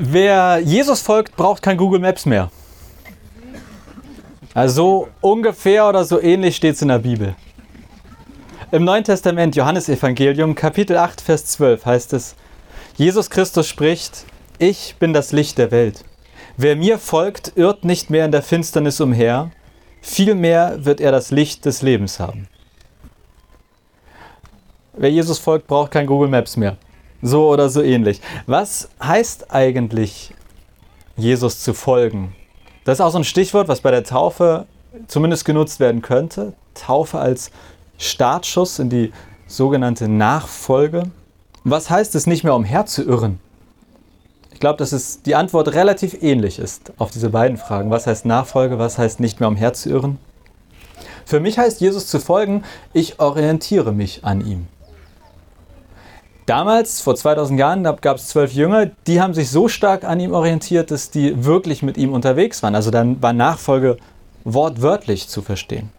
Wer Jesus folgt, braucht kein Google Maps mehr. Also ungefähr oder so ähnlich steht es in der Bibel. Im Neuen Testament, Johannesevangelium, Kapitel 8, Vers 12 heißt es, Jesus Christus spricht, ich bin das Licht der Welt. Wer mir folgt, irrt nicht mehr in der Finsternis umher, vielmehr wird er das Licht des Lebens haben. Wer Jesus folgt, braucht kein Google Maps mehr. So oder so ähnlich. Was heißt eigentlich, Jesus zu folgen? Das ist auch so ein Stichwort, was bei der Taufe zumindest genutzt werden könnte. Taufe als Startschuss in die sogenannte Nachfolge. Was heißt es, nicht mehr umherzuirren? Ich glaube, dass es die Antwort relativ ähnlich ist auf diese beiden Fragen. Was heißt Nachfolge? Was heißt nicht mehr umherzuirren? Für mich heißt Jesus zu folgen, ich orientiere mich an ihm. Damals, vor 2000 Jahren, gab es zwölf Jünger, die haben sich so stark an ihm orientiert, dass die wirklich mit ihm unterwegs waren. Also dann war Nachfolge wortwörtlich zu verstehen.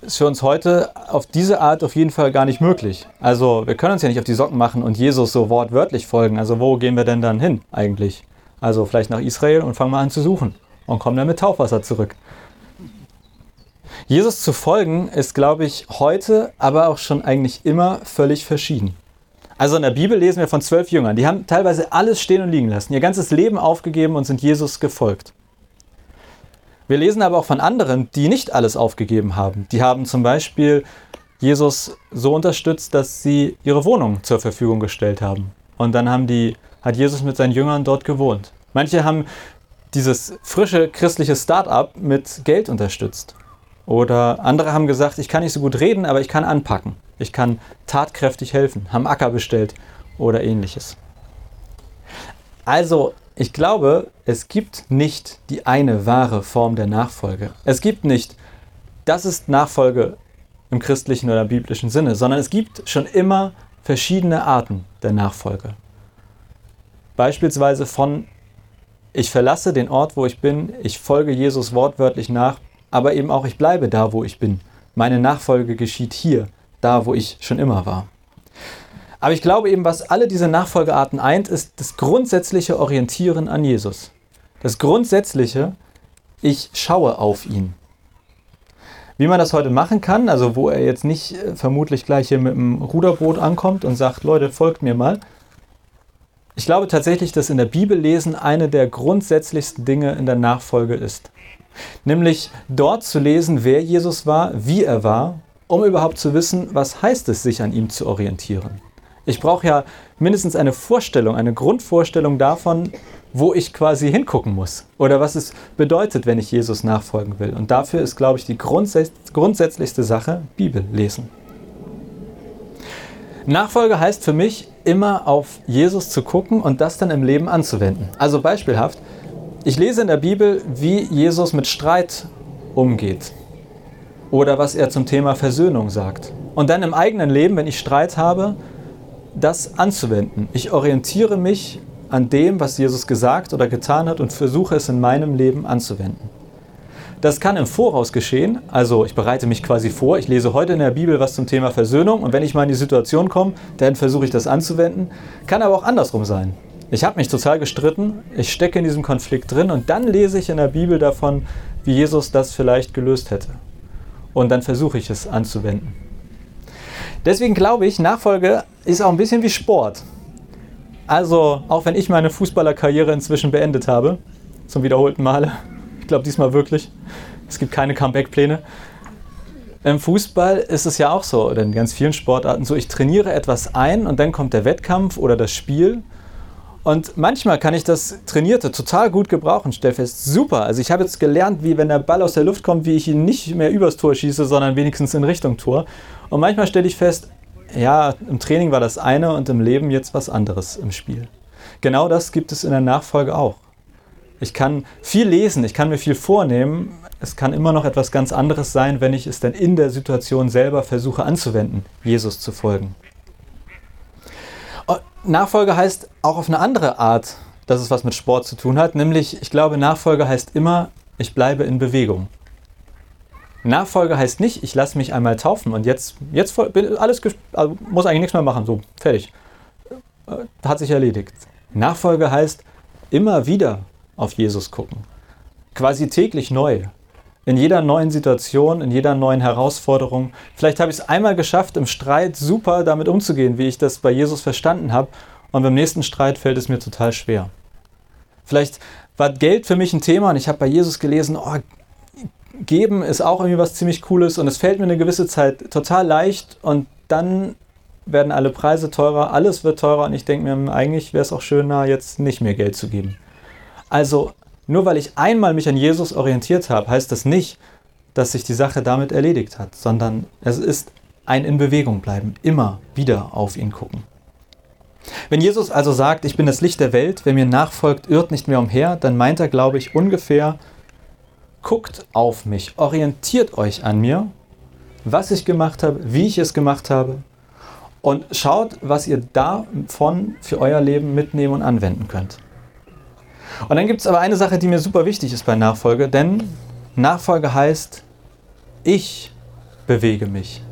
Ist für uns heute auf diese Art auf jeden Fall gar nicht möglich. Also wir können uns ja nicht auf die Socken machen und Jesus so wortwörtlich folgen. Also wo gehen wir denn dann hin eigentlich? Also vielleicht nach Israel und fangen mal an zu suchen und kommen dann mit Taufwasser zurück. Jesus zu folgen ist, glaube ich, heute, aber auch schon eigentlich immer völlig verschieden. Also in der Bibel lesen wir von zwölf Jüngern. Die haben teilweise alles stehen und liegen lassen, ihr ganzes Leben aufgegeben und sind Jesus gefolgt. Wir lesen aber auch von anderen, die nicht alles aufgegeben haben. Die haben zum Beispiel Jesus so unterstützt, dass sie ihre Wohnung zur Verfügung gestellt haben. Und dann haben die, hat Jesus mit seinen Jüngern dort gewohnt. Manche haben dieses frische christliche Start-up mit Geld unterstützt. Oder andere haben gesagt, ich kann nicht so gut reden, aber ich kann anpacken. Ich kann tatkräftig helfen, haben Acker bestellt oder ähnliches. Also, ich glaube, es gibt nicht die eine wahre Form der Nachfolge. Es gibt nicht, das ist Nachfolge im christlichen oder biblischen Sinne, sondern es gibt schon immer verschiedene Arten der Nachfolge. Beispielsweise von ich verlasse den Ort, wo ich bin, ich folge Jesus wortwörtlich nach, aber eben auch ich bleibe da, wo ich bin. Meine Nachfolge geschieht hier, da, wo ich schon immer war. Aber ich glaube eben, was alle diese Nachfolgearten eint, ist das grundsätzliche Orientieren an Jesus. Das grundsätzliche, ich schaue auf ihn. Wie man das heute machen kann, also wo er jetzt nicht äh, vermutlich gleich hier mit dem Ruderboot ankommt und sagt, Leute, folgt mir mal. Ich glaube tatsächlich, dass in der Bibel lesen eine der grundsätzlichsten Dinge in der Nachfolge ist. Nämlich dort zu lesen, wer Jesus war, wie er war um überhaupt zu wissen, was heißt es, sich an ihm zu orientieren. Ich brauche ja mindestens eine Vorstellung, eine Grundvorstellung davon, wo ich quasi hingucken muss oder was es bedeutet, wenn ich Jesus nachfolgen will. Und dafür ist, glaube ich, die grundsätz grundsätzlichste Sache Bibel lesen. Nachfolge heißt für mich, immer auf Jesus zu gucken und das dann im Leben anzuwenden. Also beispielhaft, ich lese in der Bibel, wie Jesus mit Streit umgeht oder was er zum Thema Versöhnung sagt. Und dann im eigenen Leben, wenn ich Streit habe, das anzuwenden. Ich orientiere mich an dem, was Jesus gesagt oder getan hat und versuche es in meinem Leben anzuwenden. Das kann im Voraus geschehen, also ich bereite mich quasi vor, ich lese heute in der Bibel was zum Thema Versöhnung und wenn ich mal in die Situation komme, dann versuche ich das anzuwenden. Kann aber auch andersrum sein. Ich habe mich total gestritten, ich stecke in diesem Konflikt drin und dann lese ich in der Bibel davon, wie Jesus das vielleicht gelöst hätte und dann versuche ich es anzuwenden. Deswegen glaube ich, Nachfolge ist auch ein bisschen wie Sport. Also, auch wenn ich meine Fußballerkarriere inzwischen beendet habe, zum wiederholten Male, ich glaube diesmal wirklich, es gibt keine Comeback-Pläne. Im Fußball ist es ja auch so, oder in ganz vielen Sportarten so, ich trainiere etwas ein und dann kommt der Wettkampf oder das Spiel und manchmal kann ich das Trainierte total gut gebrauchen. Stell fest, super. Also ich habe jetzt gelernt, wie wenn der Ball aus der Luft kommt, wie ich ihn nicht mehr übers Tor schieße, sondern wenigstens in Richtung Tor. Und manchmal stelle ich fest, ja, im Training war das eine und im Leben jetzt was anderes im Spiel. Genau das gibt es in der Nachfolge auch. Ich kann viel lesen, ich kann mir viel vornehmen. Es kann immer noch etwas ganz anderes sein, wenn ich es dann in der Situation selber versuche anzuwenden, Jesus zu folgen. Nachfolge heißt auch auf eine andere Art, dass es was mit Sport zu tun hat, nämlich ich glaube, Nachfolge heißt immer, ich bleibe in Bewegung. Nachfolge heißt nicht, ich lasse mich einmal taufen und jetzt, jetzt alles also muss eigentlich nichts mehr machen, so fertig. Äh, hat sich erledigt. Nachfolge heißt immer wieder auf Jesus gucken. Quasi täglich neu. In jeder neuen Situation, in jeder neuen Herausforderung. Vielleicht habe ich es einmal geschafft, im Streit super damit umzugehen, wie ich das bei Jesus verstanden habe. Und beim nächsten Streit fällt es mir total schwer. Vielleicht war Geld für mich ein Thema und ich habe bei Jesus gelesen, oh, geben ist auch irgendwie was ziemlich Cooles und es fällt mir eine gewisse Zeit total leicht und dann werden alle Preise teurer, alles wird teurer und ich denke mir, eigentlich wäre es auch schöner, jetzt nicht mehr Geld zu geben. Also nur weil ich einmal mich an Jesus orientiert habe, heißt das nicht, dass sich die Sache damit erledigt hat, sondern es ist ein in Bewegung bleiben, immer wieder auf ihn gucken. Wenn Jesus also sagt, ich bin das Licht der Welt, wer mir nachfolgt, irrt nicht mehr umher, dann meint er, glaube ich, ungefähr, guckt auf mich, orientiert euch an mir, was ich gemacht habe, wie ich es gemacht habe und schaut, was ihr davon für euer Leben mitnehmen und anwenden könnt. Und dann gibt es aber eine Sache, die mir super wichtig ist bei Nachfolge, denn Nachfolge heißt, ich bewege mich.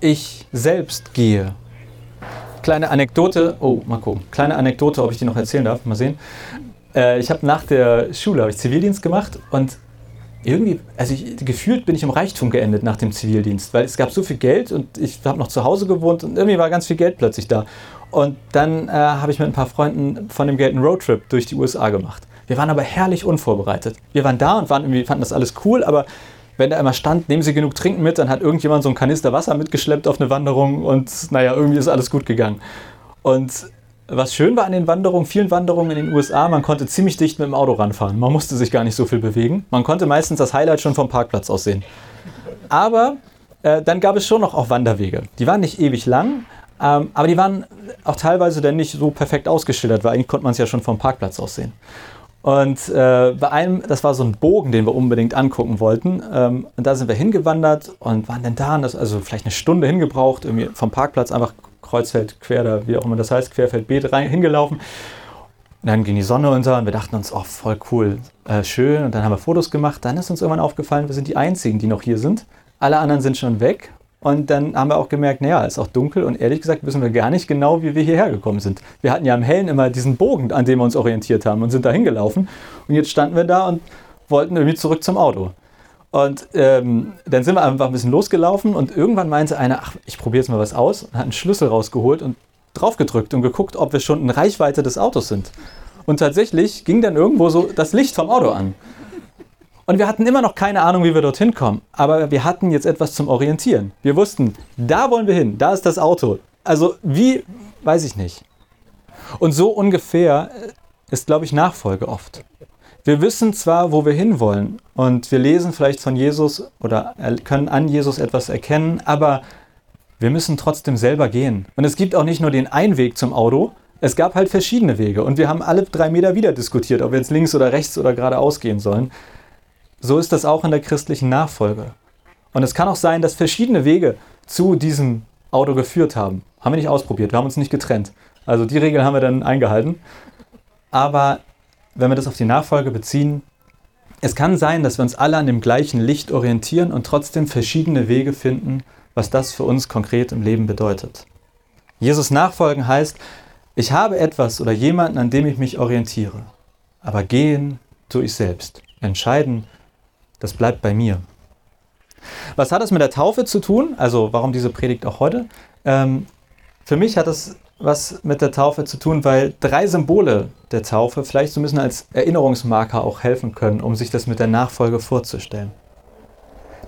Ich selbst gehe. Kleine Anekdote, oh, mal gucken, kleine Anekdote, ob ich die noch erzählen darf, mal sehen. Äh, ich habe nach der Schule ich Zivildienst gemacht und irgendwie, also ich, gefühlt bin ich im Reichtum geendet nach dem Zivildienst, weil es gab so viel Geld und ich habe noch zu Hause gewohnt und irgendwie war ganz viel Geld plötzlich da. Und dann äh, habe ich mit ein paar Freunden von dem Geld einen Roadtrip durch die USA gemacht. Wir waren aber herrlich unvorbereitet. Wir waren da und waren irgendwie, fanden das alles cool, aber wenn da immer stand, nehmen Sie genug Trinken mit, dann hat irgendjemand so einen Kanister Wasser mitgeschleppt auf eine Wanderung und naja, irgendwie ist alles gut gegangen. Und was schön war an den Wanderungen, vielen Wanderungen in den USA, man konnte ziemlich dicht mit dem Auto ranfahren. Man musste sich gar nicht so viel bewegen. Man konnte meistens das Highlight schon vom Parkplatz aus sehen. Aber äh, dann gab es schon noch auch Wanderwege. Die waren nicht ewig lang, ähm, aber die waren auch teilweise dann nicht so perfekt ausgeschildert, weil eigentlich konnte man es ja schon vom Parkplatz aus sehen. Und äh, bei einem, das war so ein Bogen, den wir unbedingt angucken wollten. Ähm, und da sind wir hingewandert und waren dann da, also vielleicht eine Stunde hingebraucht, irgendwie vom Parkplatz einfach Kreuzfeld quer, da, wie auch immer das heißt, Querfeld B rein, hingelaufen. Und dann ging die Sonne unter und wir dachten uns, oh, voll cool, äh, schön. Und dann haben wir Fotos gemacht. Dann ist uns irgendwann aufgefallen, wir sind die Einzigen, die noch hier sind. Alle anderen sind schon weg. Und dann haben wir auch gemerkt, naja, es ist auch dunkel und ehrlich gesagt wissen wir gar nicht genau, wie wir hierher gekommen sind. Wir hatten ja im Hellen immer diesen Bogen, an dem wir uns orientiert haben und sind da hingelaufen. Und jetzt standen wir da und wollten irgendwie zurück zum Auto. Und ähm, dann sind wir einfach ein bisschen losgelaufen und irgendwann meinte einer, ach, ich probiere jetzt mal was aus und hat einen Schlüssel rausgeholt und draufgedrückt und geguckt, ob wir schon in Reichweite des Autos sind. Und tatsächlich ging dann irgendwo so das Licht vom Auto an. Und wir hatten immer noch keine Ahnung, wie wir dorthin kommen. Aber wir hatten jetzt etwas zum Orientieren. Wir wussten, da wollen wir hin, da ist das Auto. Also wie, weiß ich nicht. Und so ungefähr ist, glaube ich, Nachfolge oft. Wir wissen zwar, wo wir hinwollen und wir lesen vielleicht von Jesus oder können an Jesus etwas erkennen, aber wir müssen trotzdem selber gehen. Und es gibt auch nicht nur den einen Weg zum Auto, es gab halt verschiedene Wege und wir haben alle drei Meter wieder diskutiert, ob wir jetzt links oder rechts oder geradeaus gehen sollen. So ist das auch in der christlichen Nachfolge. Und es kann auch sein, dass verschiedene Wege zu diesem Auto geführt haben. Haben wir nicht ausprobiert, wir haben uns nicht getrennt. Also die Regel haben wir dann eingehalten. Aber wenn wir das auf die Nachfolge beziehen, es kann sein, dass wir uns alle an dem gleichen Licht orientieren und trotzdem verschiedene Wege finden, was das für uns konkret im Leben bedeutet. Jesus nachfolgen heißt, ich habe etwas oder jemanden, an dem ich mich orientiere. Aber gehen tue ich selbst. Entscheiden, das bleibt bei mir. Was hat das mit der Taufe zu tun? Also warum diese Predigt auch heute? Ähm, für mich hat es was mit der Taufe zu tun, weil drei Symbole der Taufe vielleicht so ein bisschen als Erinnerungsmarker auch helfen können, um sich das mit der Nachfolge vorzustellen.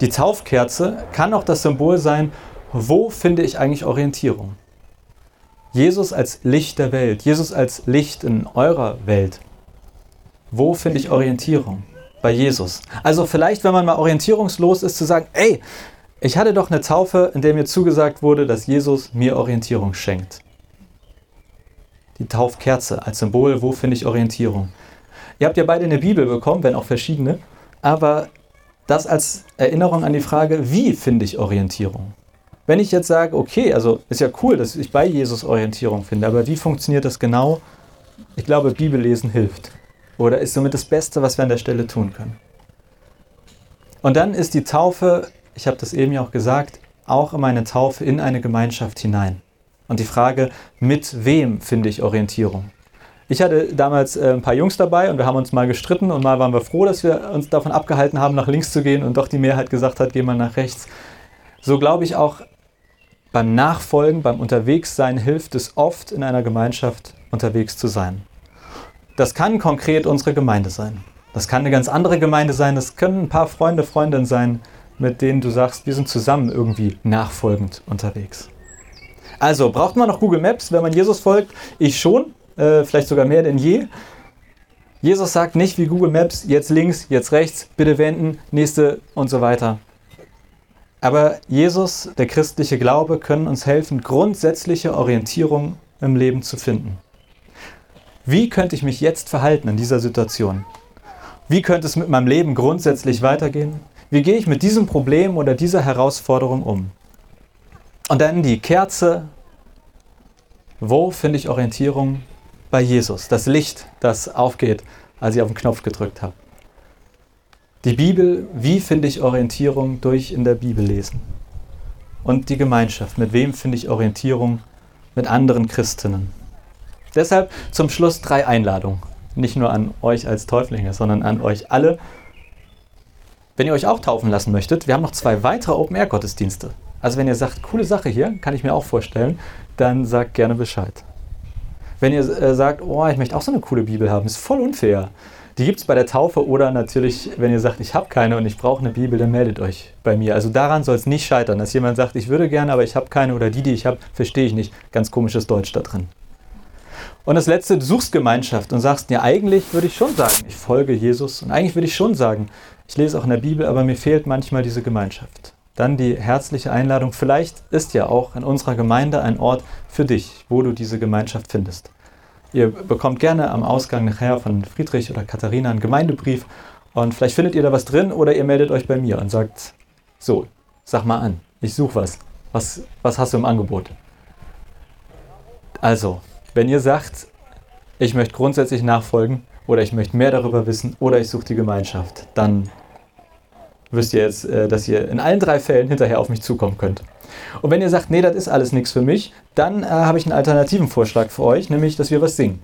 Die Taufkerze kann auch das Symbol sein, wo finde ich eigentlich Orientierung? Jesus als Licht der Welt, Jesus als Licht in eurer Welt. Wo finde ich Orientierung? Bei Jesus. Also vielleicht, wenn man mal orientierungslos ist, zu sagen, ey, ich hatte doch eine Taufe, in der mir zugesagt wurde, dass Jesus mir Orientierung schenkt die Taufkerze als Symbol, wo finde ich Orientierung. Ihr habt ja beide eine Bibel bekommen, wenn auch verschiedene, aber das als Erinnerung an die Frage, wie finde ich Orientierung? Wenn ich jetzt sage, okay, also ist ja cool, dass ich bei Jesus Orientierung finde, aber wie funktioniert das genau? Ich glaube, Bibellesen hilft. Oder ist somit das Beste, was wir an der Stelle tun können. Und dann ist die Taufe, ich habe das eben ja auch gesagt, auch immer eine Taufe in eine Gemeinschaft hinein. Und die Frage, mit wem finde ich Orientierung? Ich hatte damals äh, ein paar Jungs dabei und wir haben uns mal gestritten und mal waren wir froh, dass wir uns davon abgehalten haben, nach links zu gehen und doch die Mehrheit gesagt hat, geh mal nach rechts. So glaube ich auch beim Nachfolgen, beim Unterwegssein hilft es oft, in einer Gemeinschaft unterwegs zu sein. Das kann konkret unsere Gemeinde sein. Das kann eine ganz andere Gemeinde sein. Das können ein paar Freunde, Freundinnen sein, mit denen du sagst, wir sind zusammen irgendwie nachfolgend unterwegs. Also braucht man noch Google Maps, wenn man Jesus folgt? Ich schon äh, vielleicht sogar mehr denn je. Jesus sagt nicht wie Google Maps, jetzt links, jetzt rechts, bitte wenden, nächste und so weiter. Aber Jesus, der christliche Glaube, können uns helfen, grundsätzliche Orientierung im Leben zu finden. Wie könnte ich mich jetzt verhalten in dieser Situation? Wie könnte es mit meinem Leben grundsätzlich weitergehen? Wie gehe ich mit diesem Problem oder dieser Herausforderung um? Und dann die Kerze. Wo finde ich Orientierung bei Jesus, das Licht, das aufgeht, als ich auf den Knopf gedrückt habe. Die Bibel, wie finde ich Orientierung durch in der Bibel lesen? Und die Gemeinschaft, mit wem finde ich Orientierung? Mit anderen Christinnen. Deshalb zum Schluss drei Einladungen. Nicht nur an euch als Täuflinge, sondern an euch alle. Wenn ihr euch auch taufen lassen möchtet, wir haben noch zwei weitere Open-Air-Gottesdienste. Also wenn ihr sagt, coole Sache hier, kann ich mir auch vorstellen, dann sagt gerne Bescheid. Wenn ihr äh, sagt, oh, ich möchte auch so eine coole Bibel haben, ist voll unfair. Die gibt es bei der Taufe oder natürlich, wenn ihr sagt, ich habe keine und ich brauche eine Bibel, dann meldet euch bei mir. Also daran soll es nicht scheitern, dass jemand sagt, ich würde gerne, aber ich habe keine oder die, die ich habe, verstehe ich nicht. Ganz komisches Deutsch da drin. Und das letzte, du suchst Gemeinschaft und sagst, ja, eigentlich würde ich schon sagen, ich folge Jesus und eigentlich würde ich schon sagen, ich lese auch in der Bibel, aber mir fehlt manchmal diese Gemeinschaft dann die herzliche Einladung. Vielleicht ist ja auch in unserer Gemeinde ein Ort für dich, wo du diese Gemeinschaft findest. Ihr bekommt gerne am Ausgang nachher von Friedrich oder Katharina einen Gemeindebrief und vielleicht findet ihr da was drin oder ihr meldet euch bei mir und sagt, so, sag mal an, ich suche was. was. Was hast du im Angebot? Also, wenn ihr sagt, ich möchte grundsätzlich nachfolgen oder ich möchte mehr darüber wissen oder ich suche die Gemeinschaft, dann wisst ihr jetzt, äh, dass ihr in allen drei Fällen hinterher auf mich zukommen könnt. Und wenn ihr sagt, nee, das ist alles nichts für mich, dann äh, habe ich einen alternativen Vorschlag für euch, nämlich, dass wir was singen.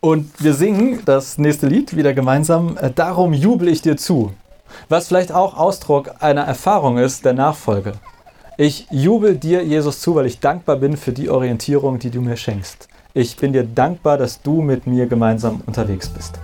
Und wir singen das nächste Lied wieder gemeinsam, äh, Darum jubel ich dir zu. Was vielleicht auch Ausdruck einer Erfahrung ist der Nachfolge. Ich jubel dir, Jesus, zu, weil ich dankbar bin für die Orientierung, die du mir schenkst. Ich bin dir dankbar, dass du mit mir gemeinsam unterwegs bist.